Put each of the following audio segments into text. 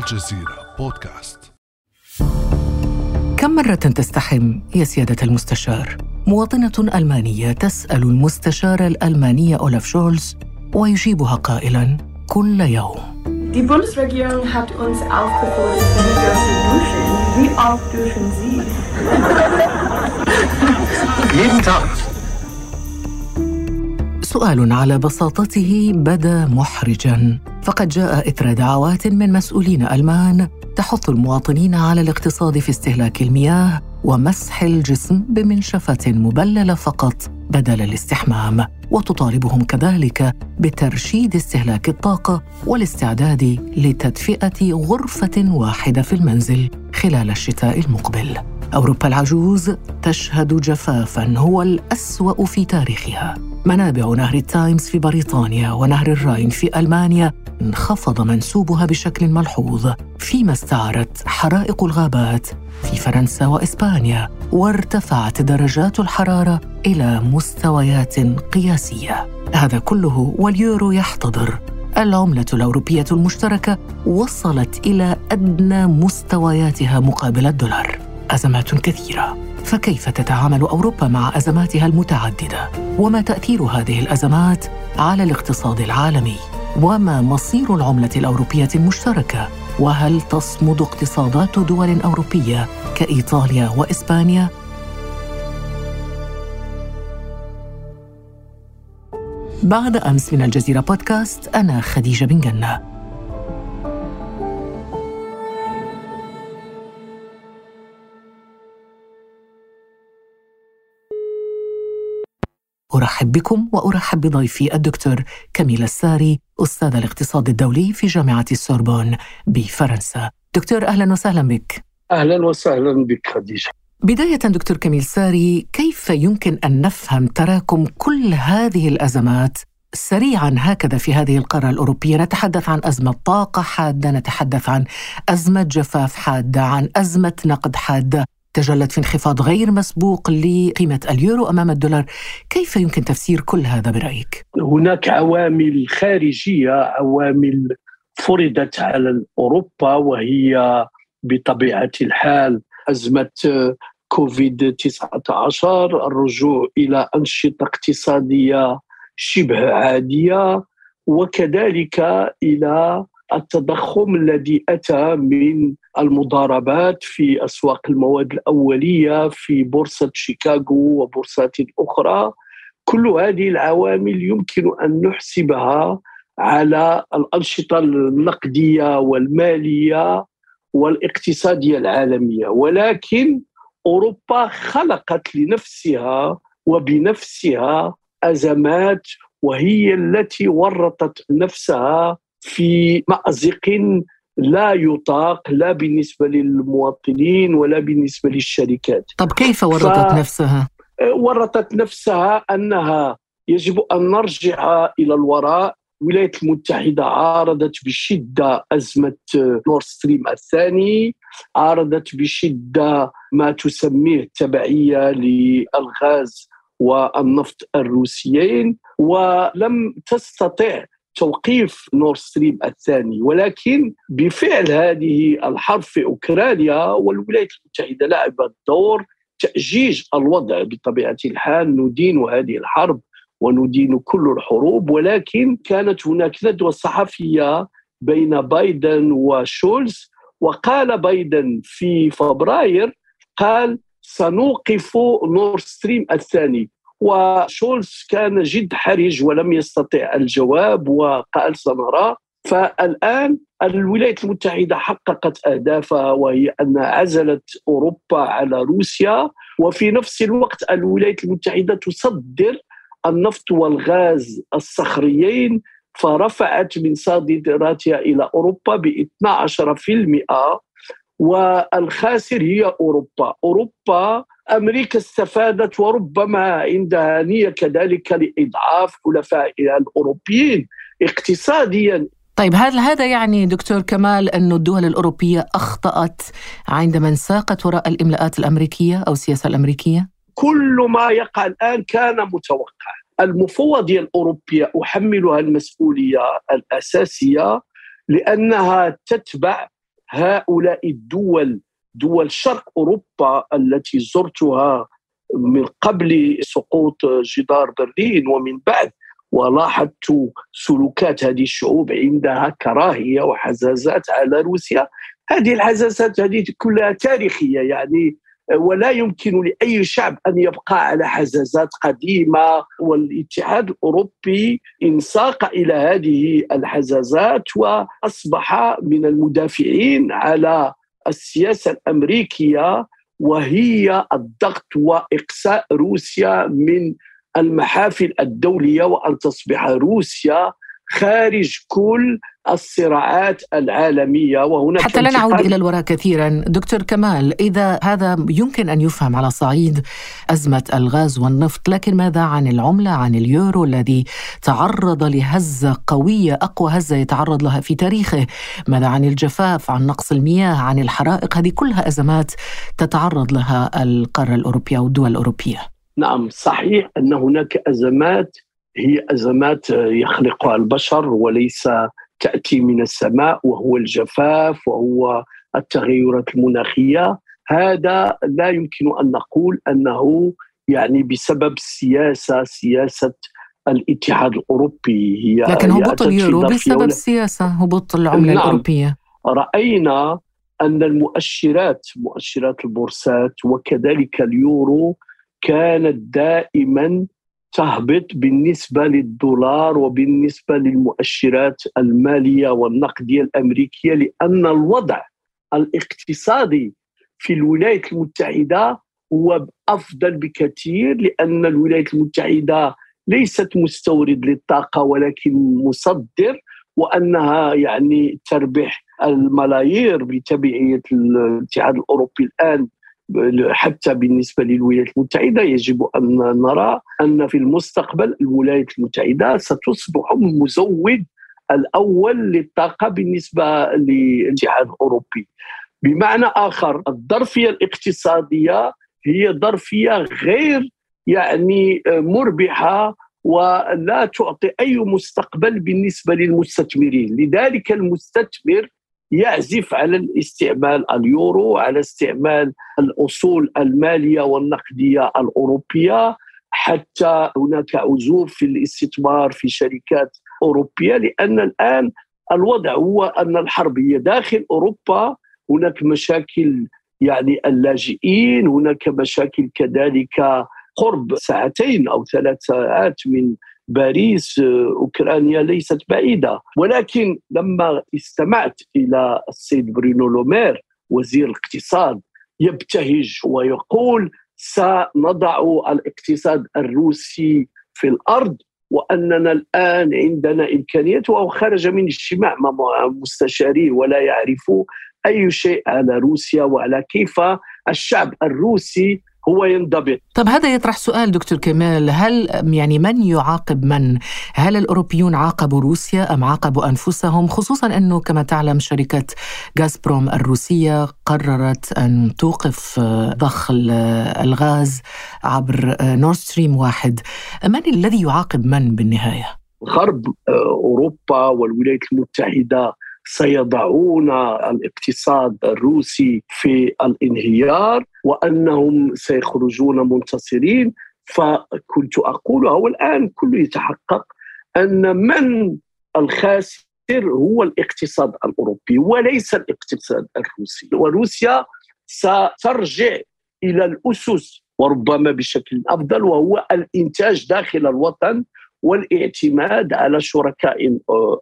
الجزيرة بودكاست كم مرة تستحم يا سيادة المستشار؟ مواطنة ألمانية تسأل المستشار الألماني أولاف شولز ويجيبها قائلا كل يوم Die Bundesregierung hat uns aufgefordert, zu duschen. Wie oft duschen Sie? Jeden Tag. سؤال على بساطته بدا محرجا فقد جاء إثر دعوات من مسؤولين ألمان تحث المواطنين على الاقتصاد في استهلاك المياه ومسح الجسم بمنشفة مبللة فقط بدل الاستحمام وتطالبهم كذلك بترشيد استهلاك الطاقة والاستعداد لتدفئة غرفة واحدة في المنزل خلال الشتاء المقبل. أوروبا العجوز تشهد جفافا هو الأسوأ في تاريخها. منابع نهر التايمز في بريطانيا ونهر الراين في ألمانيا انخفض منسوبها بشكل ملحوظ فيما استعرت حرائق الغابات في فرنسا وإسبانيا وارتفعت درجات الحرارة إلى مستويات قياسية. هذا كله واليورو يحتضر. العملة الأوروبية المشتركة وصلت إلى أدنى مستوياتها مقابل الدولار. أزمات كثيرة. فكيف تتعامل أوروبا مع أزماتها المتعددة؟ وما تأثير هذه الأزمات على الاقتصاد العالمي؟ وما مصير العملة الأوروبية المشتركة؟ وهل تصمد اقتصادات دول أوروبية كإيطاليا وإسبانيا؟ بعد أمس من الجزيرة بودكاست أنا خديجة بن جنة. أرحب بكم وأرحب بضيفي الدكتور كميل الساري أستاذ الاقتصاد الدولي في جامعة السوربون بفرنسا. دكتور أهلا وسهلا بك. أهلا وسهلا بك خديجة. بداية دكتور كميل ساري كيف يمكن أن نفهم تراكم كل هذه الأزمات؟ سريعا هكذا في هذه القارة الأوروبية نتحدث عن أزمة طاقة حادة نتحدث عن أزمة جفاف حادة عن أزمة نقد حادة. تجلت في انخفاض غير مسبوق لقيمة اليورو أمام الدولار كيف يمكن تفسير كل هذا برأيك؟ هناك عوامل خارجية عوامل فرضت على أوروبا وهي بطبيعة الحال أزمة كوفيد 19 الرجوع إلى أنشطة اقتصادية شبه عادية وكذلك إلى التضخم الذي أتى من المضاربات في أسواق المواد الأولية في بورصة شيكاغو وبورصات أخرى. كل هذه العوامل يمكن أن نحسبها على الأنشطة النقدية والمالية والاقتصادية العالمية. ولكن أوروبا خلقت لنفسها وبنفسها أزمات وهي التي ورطت نفسها في مأزق لا يطاق لا بالنسبة للمواطنين ولا بالنسبة للشركات طب كيف ورطت ف- نفسها؟ ورطت نفسها أنها يجب أن نرجع إلى الوراء الولايات المتحدة عارضت بشدة أزمة نورد ستريم الثاني عارضت بشدة ما تسميه التبعيه للغاز والنفط الروسيين ولم تستطع توقيف نورد ستريم الثاني ولكن بفعل هذه الحرب في أوكرانيا والولايات المتحدة لعبت دور تأجيج الوضع بطبيعة الحال. ندين هذه الحرب وندين كل الحروب ولكن كانت هناك ندوة صحفية بين بايدن وشولز. وقال بايدن في فبراير قال سنوقف نورد ستريم الثاني. وشولز كان جد حرج ولم يستطع الجواب وقال سنرى. فالآن الولايات المتحدة حققت أهدافها وهي أن عزلت أوروبا على روسيا. وفي نفس الوقت الولايات المتحدة تصدر النفط والغاز الصخريين فرفعت من صادراتها إلى أوروبا ب 12% والخاسر هي أوروبا. أوروبا أمريكا استفادت وربما عندها نية كذلك لإضعاف حلفائها الأوروبيين اقتصاديا طيب هل هذا يعني دكتور كمال أن الدول الأوروبية أخطأت عندما انساقت وراء الإملاءات الأمريكية أو السياسة الأمريكية؟ كل ما يقع الآن كان متوقع المفوضية الأوروبية أحملها المسؤولية الأساسية لأنها تتبع هؤلاء الدول دول شرق أوروبا التي زرتها من قبل سقوط جدار برلين ومن بعد ولاحظت سلوكات هذه الشعوب عندها كراهية وحزازات على روسيا. هذه الحزازات هذه كلها تاريخية يعني ولا يمكن لأي شعب أن يبقى على حزازات قديمة. والاتحاد الأوروبي انساق إلى هذه الحزازات وأصبح من المدافعين على السياسة الأمريكية وهي الضغط وإقصاء روسيا من المحافل الدولية وأن تصبح روسيا خارج كل الصراعات العالمية وهناك حتى لا نعود إلى الوراء كثيرا. دكتور كمال إذا هذا يمكن أن يفهم على صعيد أزمة الغاز والنفط لكن ماذا عن العملة عن اليورو الذي تعرض لهزة قوية أقوى هزة يتعرض لها في تاريخه؟ ماذا عن الجفاف عن نقص المياه عن الحرائق؟ هذه كلها أزمات تتعرض لها القارة الأوروبية أو الدول الأوروبية. نعم صحيح أن هناك أزمات هي أزمات يخلقها البشر وليس تأتي من السماء وهو الجفاف وهو التغيرات المناخية. هذا لا يمكن أن نقول أنه يعني بسبب سياسة سياسة الاتحاد الأوروبي. هي لكن هبوط اليورو بسبب السياسة هبوط العملة نعم. الأوروبية. رأينا أن المؤشرات مؤشرات البورصات وكذلك اليورو كانت دائما تهبط بالنسبة للدولار وبالنسبة للمؤشرات المالية والنقدية الأمريكية لأن الوضع الاقتصادي في الولايات المتحدة هو أفضل بكثير لأن الولايات المتحدة ليست مستورد للطاقة ولكن مصدر وأنها يعني تربح الملايير بتبعية الاتحاد الأوروبي الآن حتى بالنسبة للولايات المتحدة يجب أن نرى أن في المستقبل الولايات المتحدة ستصبح المزود الأول للطاقة بالنسبة للاتحاد الأوروبي. بمعنى آخر الظرفية الاقتصادية هي ظرفية غير يعني مربحة ولا تعطي أي مستقبل بالنسبة للمستثمرين. لذلك المستثمر يعزف على الاستعمال اليورو على استعمال الأصول المالية والنقدية الأوروبية. حتى هناك عزوف في الاستثمار في شركات أوروبية لأن الآن الوضع هو أن الحرب هي داخل أوروبا هناك مشاكل يعني اللاجئين هناك مشاكل كذلك قرب ساعتين أو ثلاث ساعات من باريس آه، أوكرانيا ليست بعيدة. ولكن لما استمعت إلى السيد برينو لومير وزير الاقتصاد يبتهج ويقول سنضع الاقتصاد الروسي في الأرض وأننا الآن عندنا إمكانيات وهو خرج من اجتماع مع مستشاريه ولا يعرف أي شيء على روسيا وعلى كيف الشعب الروسي هو ينضبط طب هذا يطرح سؤال دكتور كمال هل يعني من يعاقب من؟ هل الأوروبيون عاقبوا روسيا أم عاقبوا أنفسهم خصوصا أنه كما تعلم شركة غازبروم الروسية قررت أن توقف ضخ الغاز عبر نورد ستريم واحد من الذي يعاقب من بالنهاية؟ غرب أوروبا والولايات المتحدة سيضعون الاقتصاد الروسي في الانهيار وأنهم سيخرجون منتصرين فكنت أقولها والآن كله يتحقق أن من الخاسر هو الاقتصاد الأوروبي وليس الاقتصاد الروسي وروسيا سترجع إلى الأسس وربما بشكل أفضل وهو الإنتاج داخل الوطن والاعتماد على شركاء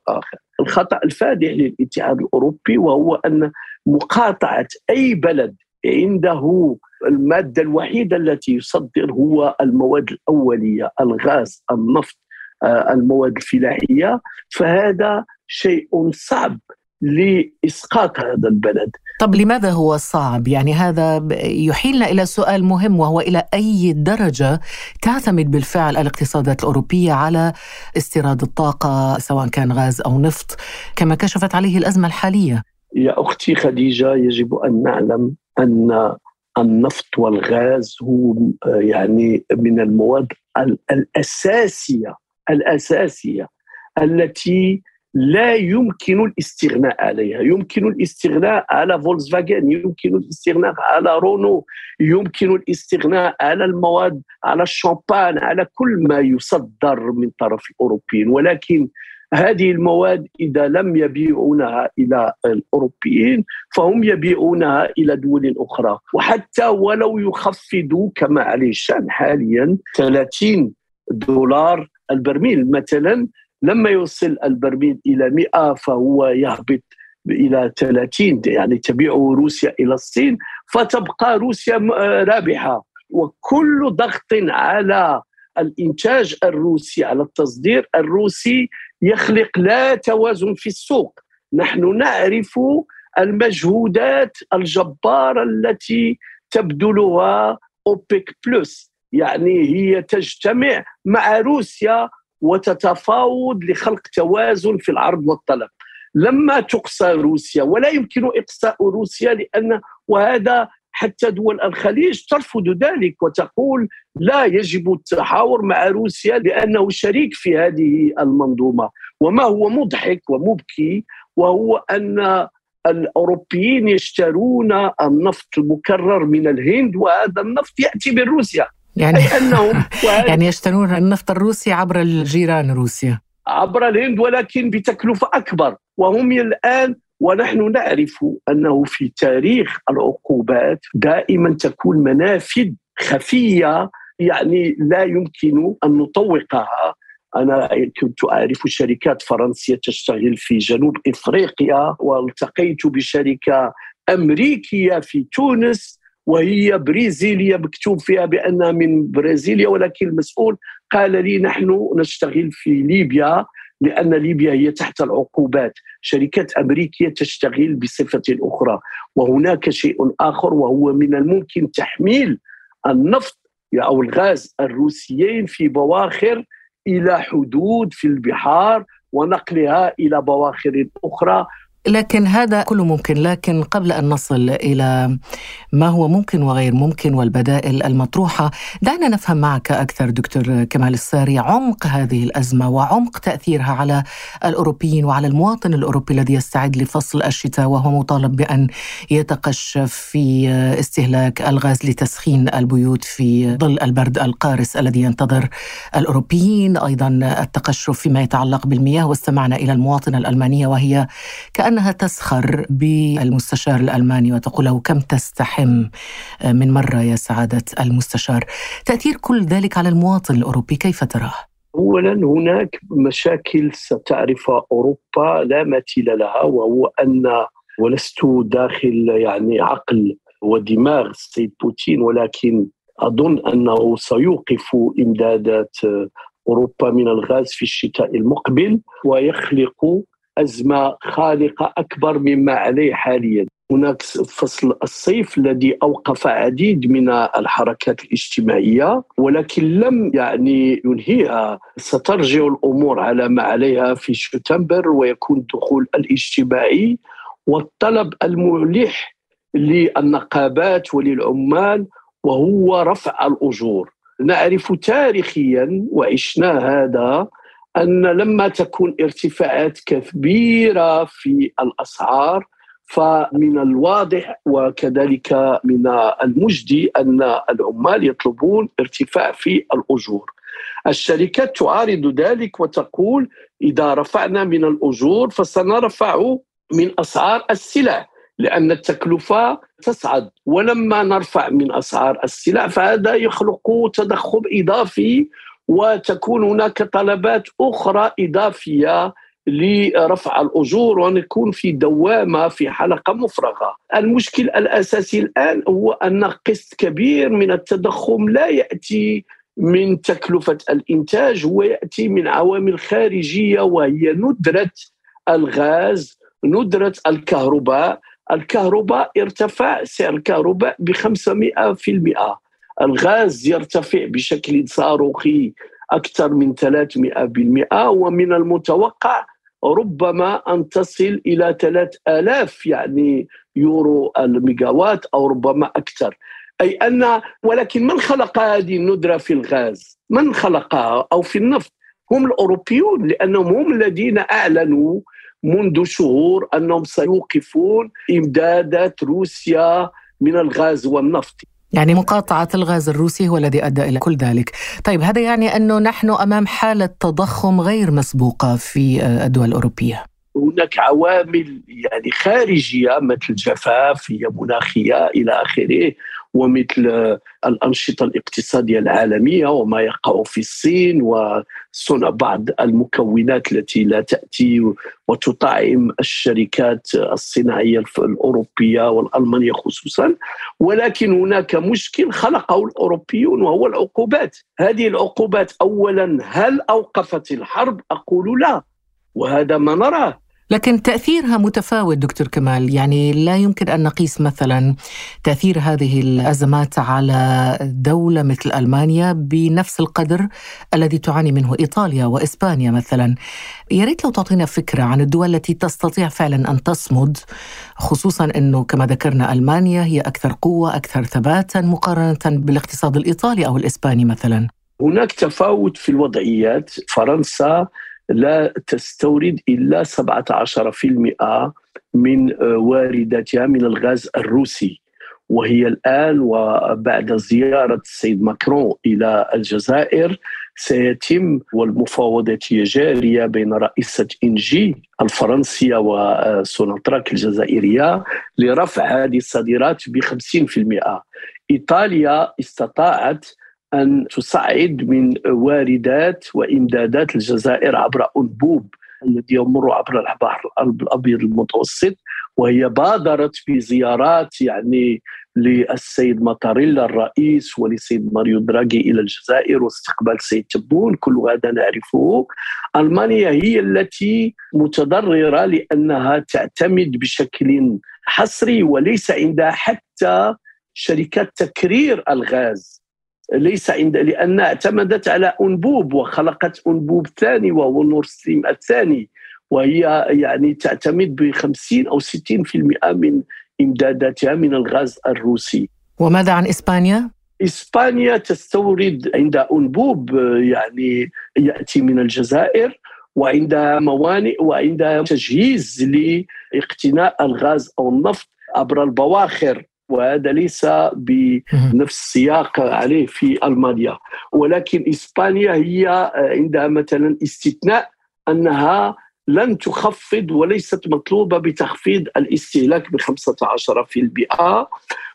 آخر. الخطأ الفادح للاتحاد الأوروبي وهو أن مقاطعة أي بلد عنده المادة الوحيدة التي يصدر هو المواد الأولية الغاز النفط آه، المواد الفلاحية فهذا شيء صعب لإسقاط هذا البلد طب لماذا هو صعب؟ يعني هذا يحيلنا إلى سؤال مهم وهو إلى أي درجة تعتمد بالفعل الاقتصادات الأوروبية على استيراد الطاقة سواء كان غاز أو نفط كما كشفت عليه الأزمة الحالية. يا أختي خديجة يجب أن نعلم أن النفط والغاز هو يعني من المواد الأساسية الأساسية التي لا يمكن الاستغناء عليها. يمكن الاستغناء على فاجن يمكن الاستغناء على رونو يمكن الاستغناء على المواد على الشامبان على كل ما يصدر من طرف الأوروبيين. ولكن هذه المواد إذا لم يبيعونها إلى الأوروبيين فهم يبيعونها إلى دول أخرى. وحتى ولو يخفضوا كما عليه الشان حاليا 30 دولار البرميل. مثلا لما يوصل البرميل إلى 100 فهو يهبط إلى 30 يعني تبيعه روسيا إلى الصين فتبقى روسيا رابحة. وكل ضغط على الإنتاج الروسي على التصدير الروسي يخلق لا توازن في السوق. نحن نعرف المجهودات الجبارة التي تبذلها أوبك بلس يعني هي تجتمع مع روسيا وتتفاوض لخلق توازن في العرض والطلب. لما تقصى روسيا ولا يمكن إقصاء روسيا لأن وهذا حتى دول الخليج ترفض ذلك وتقول لا يجب التحاور مع روسيا لأنه شريك في هذه المنظومة. وما هو مضحك ومبكي وهو أن الأوروبيين يشترون النفط المكرر من الهند وهذا النفط يأتي من روسيا. يعني أنهم يعني يشترون النفط الروسي عبر الجيران روسيا. عبر الهند ولكن بتكلفة أكبر. وهم الآن ونحن نعرف أنه في تاريخ العقوبات دائما تكون منافذ خفية يعني لا يمكن أن نطوقها. أنا كنت أعرف شركات فرنسية تشتغل في جنوب إفريقيا والتقيت بشركة أمريكية في تونس وهي بريزيلية مكتوب فيها بأنها من برازيليا ولكن المسؤول قال لي نحن نشتغل في ليبيا. لأن ليبيا هي تحت العقوبات. شركات أمريكية تشتغل بصفة أخرى. وهناك شيء آخر وهو من الممكن تحميل النفط أو الغاز الروسيين في بواخر إلى حدود في البحار ونقلها إلى بواخر أخرى لكن هذا كله ممكن. لكن قبل أن نصل إلى ما هو ممكن وغير ممكن والبدائل المطروحة دعنا نفهم معك أكثر دكتور كمال الساري عمق هذه الأزمة وعمق تأثيرها على الأوروبيين وعلى المواطن الأوروبي الذي يستعد لفصل الشتاء وهو مطالب بأن يتقشف في استهلاك الغاز لتسخين البيوت في ظل البرد القارس الذي ينتظر الأوروبيين. أيضا التقشف فيما يتعلق بالمياه واستمعنا إلى المواطنة الألمانية وهي كأن كأنها تسخر بالمستشار الألماني وتقول له كم تستحم من مرة يا سعادة المستشار تأثير كل ذلك على المواطن الأوروبي كيف تراه؟ اولا هناك مشاكل ستعرفها أوروبا لا مثيل لها وهو أن ولست داخل يعني عقل ودماغ السيد بوتين ولكن أظن أنه سيوقف إمدادات أوروبا من الغاز في الشتاء المقبل ويخلق أزمة خالقة أكبر مما عليه حاليا. هناك فصل الصيف الذي أوقف عديد من الحركات الاجتماعية ولكن لم يعني ينهيها. سترجع الأمور على ما عليها في شتنبر ويكون الدخول الاجتماعي والطلب الملح للنقابات وللعمال وهو رفع الأجور. نعرف تاريخيا وعشنا هذا أن لما تكون ارتفاعات كبيره في الأسعار فمن الواضح وكذلك من المجدي أن العمال يطلبون ارتفاع في الأجور. الشركات تعارض ذلك وتقول إذا رفعنا من الأجور فسنرفع من أسعار السلع لأن التكلفة تصعد ولما نرفع من أسعار السلع فهذا يخلق تضخم إضافي وتكون هناك طلبات أخرى إضافية لرفع الأجور ونكون في دوامة في حلقة مفرغة. المشكل الأساسي الآن هو أن قسط كبير من التضخم لا يأتي من تكلفة الإنتاج هو يأتي من عوامل خارجية وهي ندرة الغاز، ندرة الكهرباء، الكهرباء ارتفع سعر الكهرباء ب 500% الغاز يرتفع بشكل صاروخي أكثر من 300% ومن المتوقع ربما أن تصل إلى 3000 يعني يورو الميجاوات أو ربما أكثر أي أن ولكن من خلق هذه الندرة في الغاز؟ من خلقها أو في النفط؟ هم الأوروبيون لأنهم هم الذين أعلنوا منذ شهور أنهم سيوقفون إمدادات روسيا من الغاز والنفط يعني مقاطعة الغاز الروسي هو الذي أدى إلى كل ذلك. طيب هذا يعني أنه نحن أمام حالة تضخم غير مسبوقة في الدول الأوروبية. هناك عوامل يعني خارجية مثل جفاف هي مناخية إلى آخره ومثل الأنشطة الاقتصادية العالمية وما يقع في الصين وصنع بعض المكونات التي لا تأتي وتطعم الشركات الصناعية الأوروبية والألمانية خصوصا. ولكن هناك مشكل خلقه الأوروبيون وهو العقوبات. هذه العقوبات اولا هل أوقفت الحرب؟ أقول لا. وهذا ما نراه. لكن تأثيرها متفاوت دكتور كمال. يعني لا يمكن أن نقيس مثلا تأثير هذه الأزمات على دولة مثل ألمانيا بنفس القدر الذي تعاني منه إيطاليا وإسبانيا مثلا. يا ريت لو تعطينا فكرة عن الدول التي تستطيع فعلا أن تصمد خصوصا أنه كما ذكرنا ألمانيا هي أكثر قوة أكثر ثباتا مقارنة بالاقتصاد الإيطالي أو الإسباني مثلا. هناك تفاوت في الوضعيات. فرنسا لا تستورد إلا 17% من وارداتها من الغاز الروسي. وهي الآن وبعد زيارة السيد ماكرون إلى الجزائر سيتم والمفاوضات هي جارية بين رئيسة إنجي الفرنسية وسوناتراك الجزائرية لرفع هذه الصادرات ب 50% إيطاليا استطاعت أن تصعد من واردات وإمدادات الجزائر عبر أنبوب الذي يمر عبر البحر الأبيض المتوسط وهي بادرت بزيارات يعني للسيد ماتاريلا الرئيس ولسيد ماريو دراغي إلى الجزائر واستقبال السيد تبون. كل هذا نعرفه. ألمانيا هي التي متضررة لأنها تعتمد بشكل حصري وليس عندها حتى شركات تكرير الغاز. ليس عند لأنها اعتمدت على أنبوب وخلقت أنبوب ثاني وهو نور ستريم الثاني. وهي يعني تعتمد ب 50 أو 60% من إمداداتها من الغاز الروسي. وماذا عن إسبانيا؟ إسبانيا تستورد عندها أنبوب يعني يأتي من الجزائر وعندها موانئ وعندها تجهيز لإقتناء الغاز أو النفط عبر البواخر. وهذا ليس بنفس السياق عليه في ألمانيا. ولكن إسبانيا هي عندها مثلا استثناء أنها لن تخفض وليست مطلوبة بتخفيض الاستهلاك ب 15%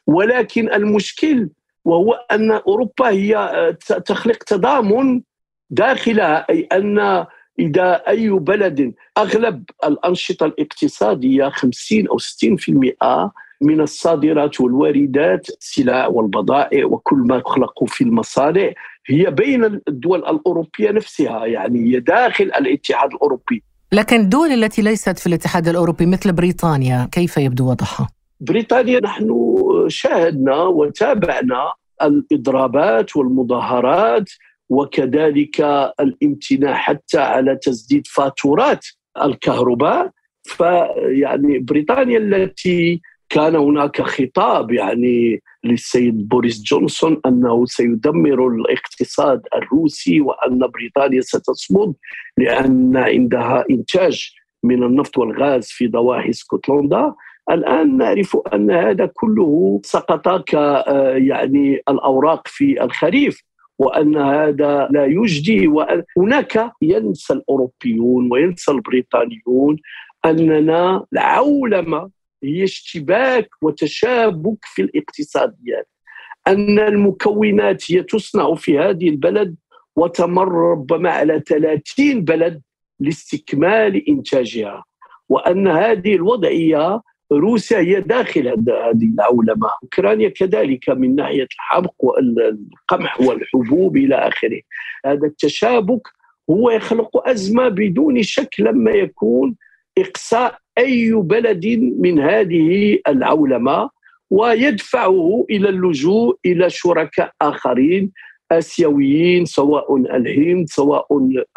ولكن المشكل وهو أن أوروبا هي تخلق تضامن داخلها أي أن إذا أي بلد أغلب الأنشطة الاقتصادية 50 أو 60% من الصادرات والواردات السلع والبضائع وكل ما يخلق في المصانع. هي بين الدول الأوروبية نفسها يعني هي داخل الاتحاد الأوروبي. لكن الدول التي ليست في الاتحاد الأوروبي مثل بريطانيا كيف يبدو وضعها؟ بريطانيا نحن شاهدنا وتابعنا الإضرابات والمظاهرات وكذلك الامتناع حتى على تسديد فاتورات الكهرباء. فيعني بريطانيا التي كان هناك خطاب يعني للسيد بوريس جونسون أنه سيدمر الاقتصاد الروسي وأن بريطانيا ستصمد لأن عندها إنتاج من النفط والغاز في ضواحي اسكتلندا الآن نعرف أن هذا كله سقط ك يعني الأوراق في الخريف وأن هذا لا يجدي وهناك ينسى الأوروبيون وينسى البريطانيون أننا العولمة هي اشتباك وتشابك في الاقتصاديات أن المكونات هي تصنع في هذه البلد وتمر ربما على 30 بلد لاستكمال إنتاجها وأن هذه الوضعية روسيا هي داخل هذه العولمة، أوكرانيا كذلك من ناحية الحبق والقمح والحبوب إلى آخره. هذا التشابك هو يخلق أزمة بدون شك لما يكون إقصاء أي بلد من هذه العولمة ويدفعه إلى اللجوء إلى شركاء آخرين آسيويين سواء الهند سواء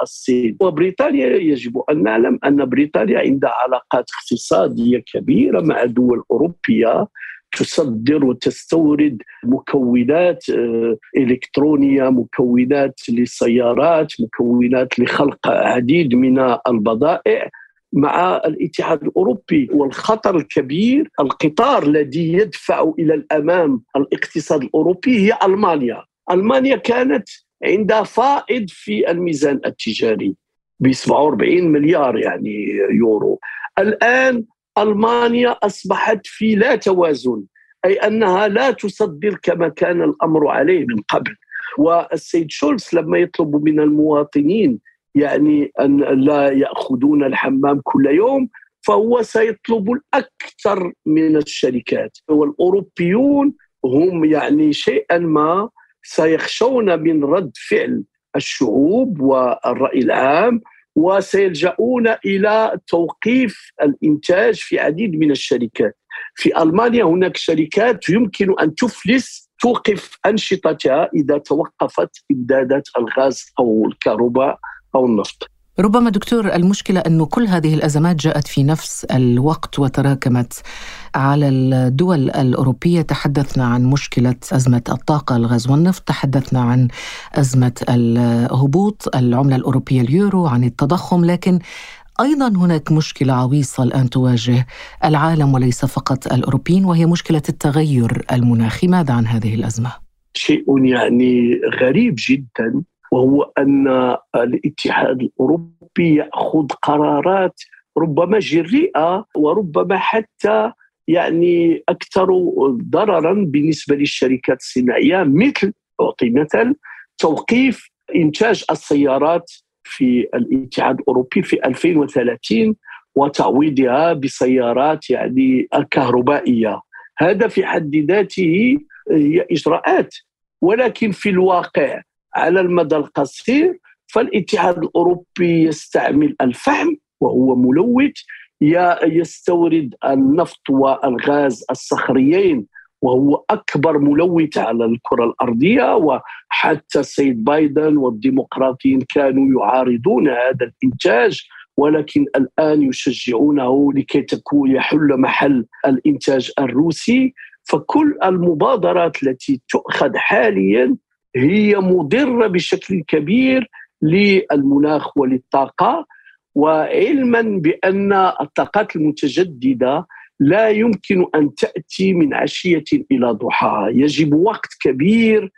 الصين. وبريطانيا يجب أن نعلم أن بريطانيا عندها علاقات اقتصادية كبيرة مع دول اوروبيه تصدر وتستورد مكونات آه، إلكترونية مكونات للسيارات مكونات لخلق عديد من البضائع. مع الاتحاد الأوروبي والخطر الكبير القطار الذي يدفع إلى الأمام الاقتصاد الأوروبي هي ألمانيا. ألمانيا كانت عندها فائض في الميزان التجاري ب 47 مليار يعني يورو. الآن ألمانيا أصبحت في لا توازن أي أنها لا تصدر كما كان الأمر عليه من قبل. والسيد شولز لما يطلب من المواطنين يعني أن لا يأخذون الحمام كل يوم فهو سيطلب الأكثر من الشركات والأوروبيون هم يعني شيئا ما سيخشون من رد فعل الشعوب والرأي العام وسيلجؤون إلى توقيف الإنتاج في عديد من الشركات. في ألمانيا هناك شركات يمكن أن تفلس توقف أنشطتها إذا توقفت إمدادات الغاز أو الكهرباء أو النفط. ربما دكتور المشكلة أنه كل هذه الأزمات جاءت في نفس الوقت وتراكمت على الدول الأوروبية. تحدثنا عن مشكلة أزمة الطاقة الغاز والنفط. تحدثنا عن أزمة الهبوط العملة الأوروبية اليورو عن التضخم. لكن أيضا هناك مشكلة عويصة الآن تواجه العالم وليس فقط الأوروبيين وهي مشكلة التغير المناخي. ماذا عن هذه الأزمة؟ شيء يعني غريب جدا. وهو أن الاتحاد الأوروبي يأخذ قرارات ربما جريئة وربما حتى يعني أكثر ضررا بالنسبة للشركات الصناعية مثل اعطي مثل توقيف إنتاج السيارات في الاتحاد الأوروبي في 2030 وتعويضها بسيارات يعني كهربائيه هذا في حد ذاته هي إجراءات ولكن في الواقع على المدى القصير فالاتحاد الأوروبي يستعمل الفحم وهو ملوث يستورد النفط والغاز الصخريين وهو أكبر ملوث على الكرة الأرضية وحتى السيد بايدن والديمقراطيين كانوا يعارضون هذا الإنتاج ولكن الآن يشجعونه لكي تكون يحل محل الإنتاج الروسي. فكل المبادرات التي تؤخذ حاليا هي مضرة بشكل كبير للمناخ وللطاقة وعلما بأن الطاقات المتجددة لا يمكن أن تأتي من عشية إلى ضحاها يجب وقت كبير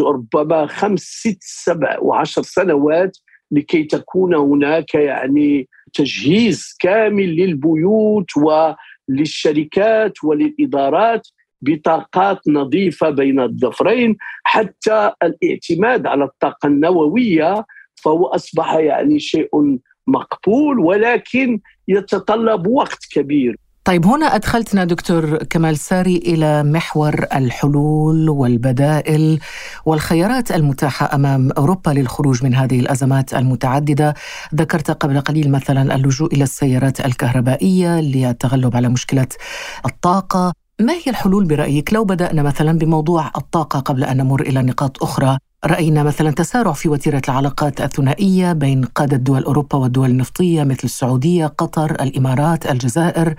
ربما خمس ست سبع وعشر سنوات لكي تكون هناك يعني تجهيز كامل للبيوت وللشركات وللإدارات. بطاقات نظيفة بين الظفرين حتى الاعتماد على الطاقة النووية فهو أصبح يعني شيء مقبول ولكن يتطلب وقت كبير. طيب هنا أدخلتنا دكتور كمال ساري إلى محور الحلول والبدائل والخيارات المتاحة أمام أوروبا للخروج من هذه الأزمات المتعددة. ذكرت قبل قليل مثلا اللجوء إلى السيارات الكهربائية للتغلب على مشكلة الطاقة. ما هي الحلول برأيك لو بدأنا مثلا بموضوع الطاقة قبل أن نمر إلى نقاط أخرى رأينا مثلا تسارع في وتيرة العلاقات الثنائية بين قادة دول أوروبا والدول النفطية مثل السعودية، قطر، الإمارات، الجزائر.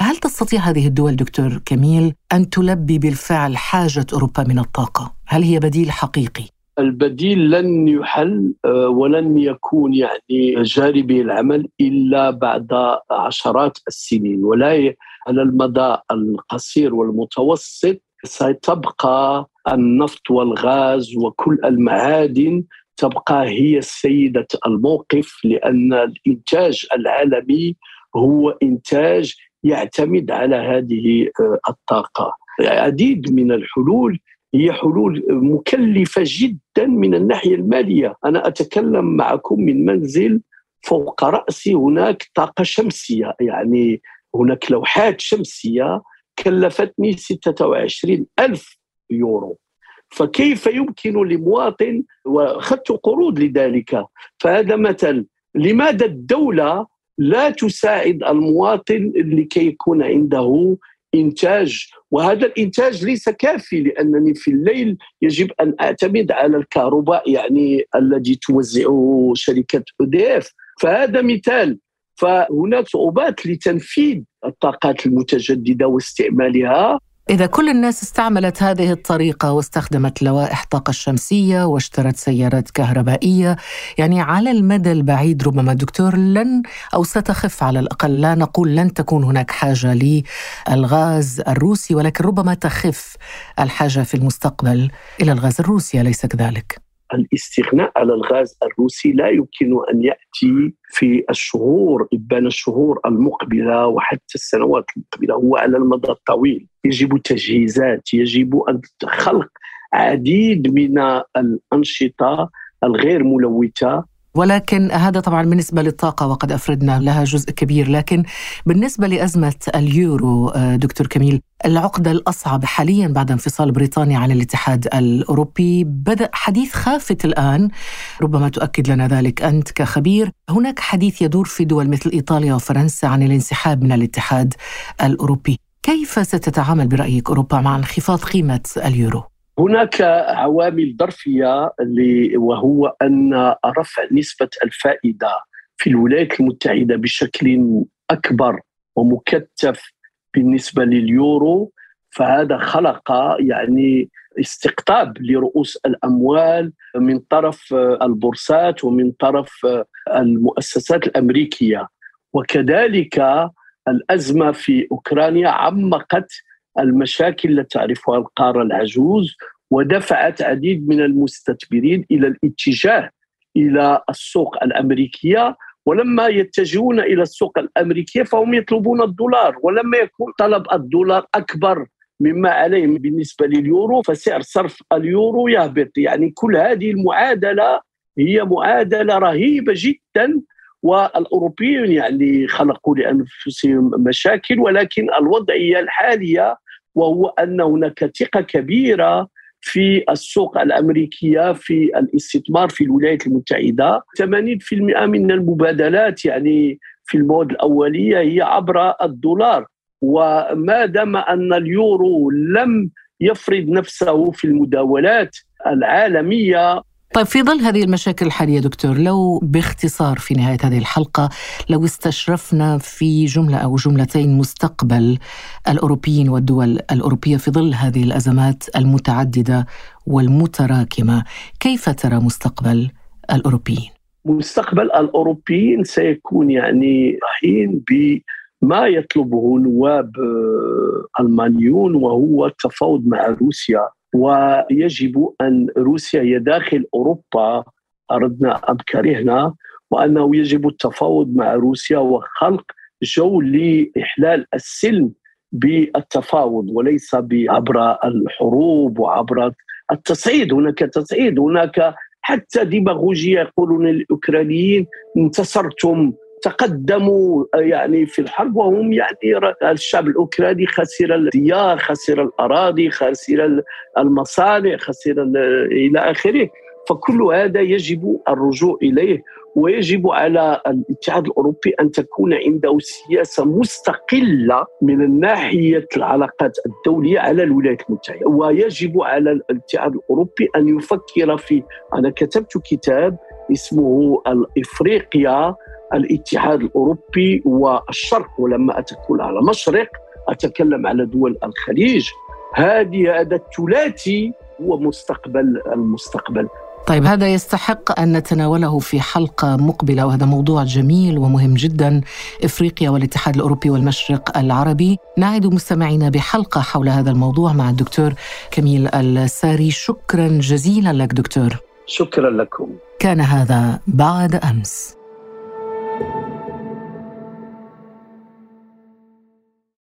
هل تستطيع هذه الدول دكتور كميل أن تلبي بالفعل حاجة أوروبا من الطاقة؟ هل هي بديل حقيقي؟ البديل لن يحل آه، ولن يكون يعني جاري به العمل إلا بعد عشرات السنين. ولا على المدى القصير والمتوسط ستبقى النفط والغاز وكل المعادن تبقى هي سيدة الموقف لأن الإنتاج العالمي هو إنتاج يعتمد على هذه آه، الطاقة. العديد من الحلول هي حلول مكلفة جدا من الناحية المالية. أنا أتكلم معكم من منزل فوق رأسي هناك طاقة شمسية يعني هناك لوحات شمسية كلفتني 26 ألف يورو. فكيف يمكن لمواطن وأخذت قروض لذلك؟ فهذا مثل لماذا الدولة لا تساعد المواطن لكي يكون عنده انتاج وهذا الإنتاج ليس كافي لأنني في الليل يجب أن أعتمد على الكهرباء يعني الذي توزعه شركة أو دي أف فهذا مثال. فهناك صعوبات لتنفيذ الطاقات المتجددة واستعمالها. إذا كل الناس استعملت هذه الطريقة واستخدمت لوائح الطاقة الشمسية واشترت سيارات كهربائية يعني على المدى البعيد ربما دكتور لن أو ستخف على الأقل لا نقول لن تكون هناك حاجة للغاز الروسي ولكن ربما تخف الحاجة في المستقبل إلى الغاز الروسي أليس كذلك؟ الاستغناء على الغاز الروسي لا يمكن أن يأتي في الشهور ابان الشهور المقبلة وحتى السنوات المقبلة هو على المدى الطويل. يجب تجهيزات يجب أن خلق عديد من الأنشطة الغير ملوثة ولكن هذا طبعا بالنسبة للطاقة وقد أفردنا لها جزء كبير. لكن بالنسبة لأزمة اليورو آه، دكتور كميل العقدة الأصعب حاليا بعد انفصال بريطانيا عن الاتحاد الأوروبي. بدأ حديث خافت الآن ربما تؤكد لنا ذلك أنت كخبير. هناك حديث يدور في دول مثل إيطاليا وفرنسا عن الانسحاب من الاتحاد الأوروبي. كيف ستتعامل برأيك أوروبا مع انخفاض قيمة اليورو؟ هناك عوامل ظرفية وهو أن رفع نسبة الفائدة في الولايات المتحدة بشكل أكبر ومكثف بالنسبة لليورو فهذا خلق يعني استقطاب لرؤوس الأموال من طرف البورصات ومن طرف المؤسسات الأمريكية. وكذلك الأزمة في أوكرانيا عمقت المشاكل التي تعرفها القارة العجوز ودفعت عديد من المستثمرين إلى الاتجاه إلى السوق الأمريكية. ولما يتجهون إلى السوق الأمريكية فهم يطلبون الدولار ولما يكون طلب الدولار أكبر مما عليهم بالنسبة لليورو فسعر صرف اليورو يهبط. يعني كل هذه المعادلة هي معادلة رهيبة جدا والأوروبيون يعني خلقوا لأنفسهم مشاكل ولكن الوضعية الحالية وهو أن هناك ثقة كبيرة في السوق الأمريكية في الاستثمار في الولايات المتحدة. 80% من المبادلات يعني في المواد الأولية هي عبر الدولار. وما دام أن اليورو لم يفرض نفسه في المداولات العالمية طيب في ظل هذه المشاكل الحالية دكتور لو باختصار في نهاية هذه الحلقة لو استشرفنا في جملة أو جملتين مستقبل الأوروبيين والدول الأوروبية في ظل هذه الأزمات المتعددة والمتراكمة كيف ترى مستقبل الأوروبيين؟ مستقبل الأوروبيين سيكون يعني رهين بما يطلبه نواب ألمانيون وهو التفاوض مع روسيا ويجب أن روسيا هي داخل أوروبا أردنا ام كرهنا وأنه يجب التفاوض مع روسيا وخلق جو لإحلال السلم بالتفاوض وليس عبر الحروب وعبر التصعيد. هناك تصعيد هناك حتى ديماغوجيا يقولون الاوكرانيين انتصرتم تقدموا يعني في الحرب وهم يعني الشعب الأوكراني خسر الديار خسر الأراضي خسر المصانع خسر إلى آخره. فكل هذا يجب الرجوع إليه ويجب على الاتحاد الأوروبي أن تكون عنده سياسة مستقلة من ناحية العلاقات الدولية على الولايات المتحدة. ويجب على الاتحاد الأوروبي أن يفكر في أنا كتبت كتاب اسمه الإفريقيا الاتحاد الأوروبي والشرق. ولما أتكلم على مشرق أتكلم على دول الخليج. هذه هذا الثلاثي هو مستقبل المستقبل. طيب هذا يستحق أن نتناوله في حلقة مقبلة وهذا موضوع جميل ومهم جدا. إفريقيا والاتحاد الأوروبي والمشرق العربي. نعد مستمعينا بحلقة حول هذا الموضوع مع الدكتور كميل الساري. شكرا جزيلا لك دكتور. شكرا لكم. كان هذا بعد أمس.